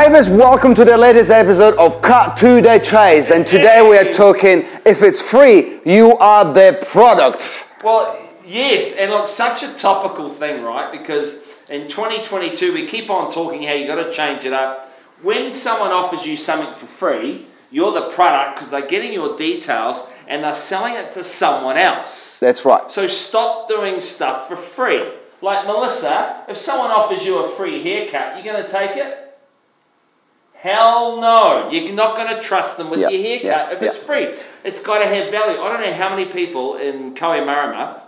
Savers, welcome to the latest episode of Cut to the Chase. And today we are talking if it's free, you are the product. Well, yes, and look, such a topical thing, right? Because in 2022, we keep on talking how you got to change it up. When someone offers you something for free, you're the product because they're getting your details and they're selling it to someone else. That's right. So stop doing stuff for free. Like Melissa, if someone offers you a free haircut, you're going to take it? Hell no. You're not going to trust them with Yep, your haircut yep, if it's free. It's got to have value. I don't know how many people in Kohimarama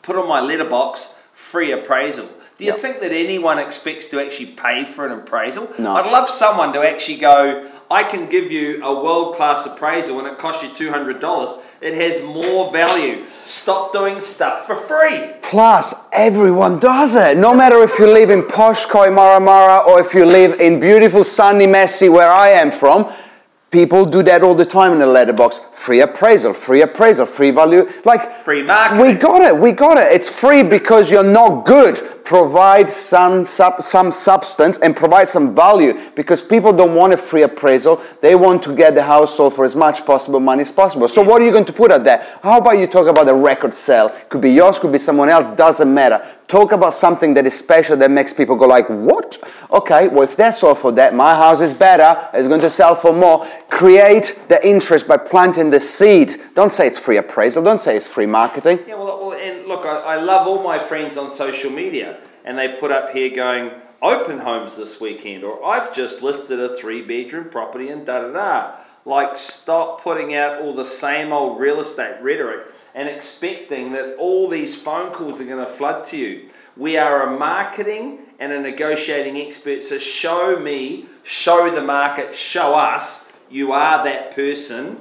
put on my letterbox free appraisal. Do you Yep. think that anyone expects to actually pay for an appraisal? No. I'd love someone to actually go, I can give you a world class appraisal and it costs you $200. It has more value. Stop doing stuff for free. Plus, everyone does it. No matter if you live in posh Kohimarama or if you live in beautiful sunny Massey where I am from, people do that all the time in the letterbox. Free appraisal, free appraisal, free value. Like, Free marketing. we got it, we got it. It's free because you're not good. Provide some, sub, some substance and provide some value because people don't want a free appraisal. They want to get the house sold for as much possible money as possible. So, what are you going to put out there? How about you talk about a record sale? Could be yours, could be someone else, doesn't matter. Talk about something that is special that makes people go like, what? Okay, well, if that's all for that, my house is better, it's going to sell for more. Create the interest by planting the seed. Don't say it's free appraisal, don't say it's free marketing. Yeah, well, well and look, I, I love all my friends on social media, and they put up here going, open homes this weekend, or I've just listed a three bedroom property and da da da. Like, stop putting out all the same old real estate rhetoric and expecting that all these phone calls are going to flood to you. We are a marketing and a negotiating expert, so show me, show the market, show us you are that person.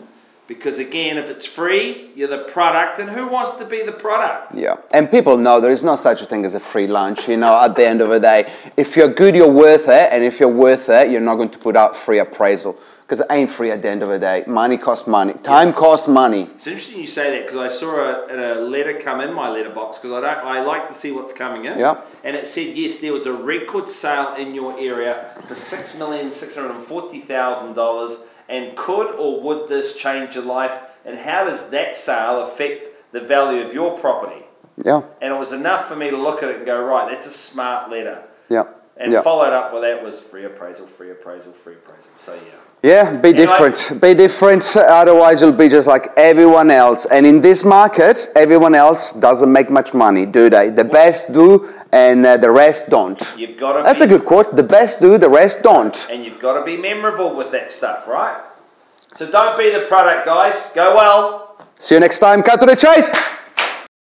Because again, if it's free, you're the product, and who wants to be the product? Yeah, and people know there is no such a thing as a free lunch. You know, at the end of the day, if you're good, you're worth it, and if you're worth it, you're not going to put out free appraisal because it ain't free at the end of the day. Money costs money. Time costs money. It's interesting you say that because I saw a, a letter come in my letterbox because I don't I like to see what's coming in. Yeah. And it said yes, there was a record sale in your area for six million six hundred and forty thousand dollars. And could or would this change your life? And how does that sale affect the value of your property? Yeah, And it was enough for me to look at it and go, right, that's a smart letter. yeah, And followed up with that was free appraisal, free appraisal, free appraisal. So yeah. Yeah, be different. Be different. Otherwise, you'll be just like everyone else. And in this market, everyone else doesn't make much money, do they? The best do, and uh, the rest don't. You've got to That's be a good quote. The best do, the rest don't. and you've got to be memorable with that stuff, right? So don't be the product, guys. Go well. See you next time. Cut to the chase.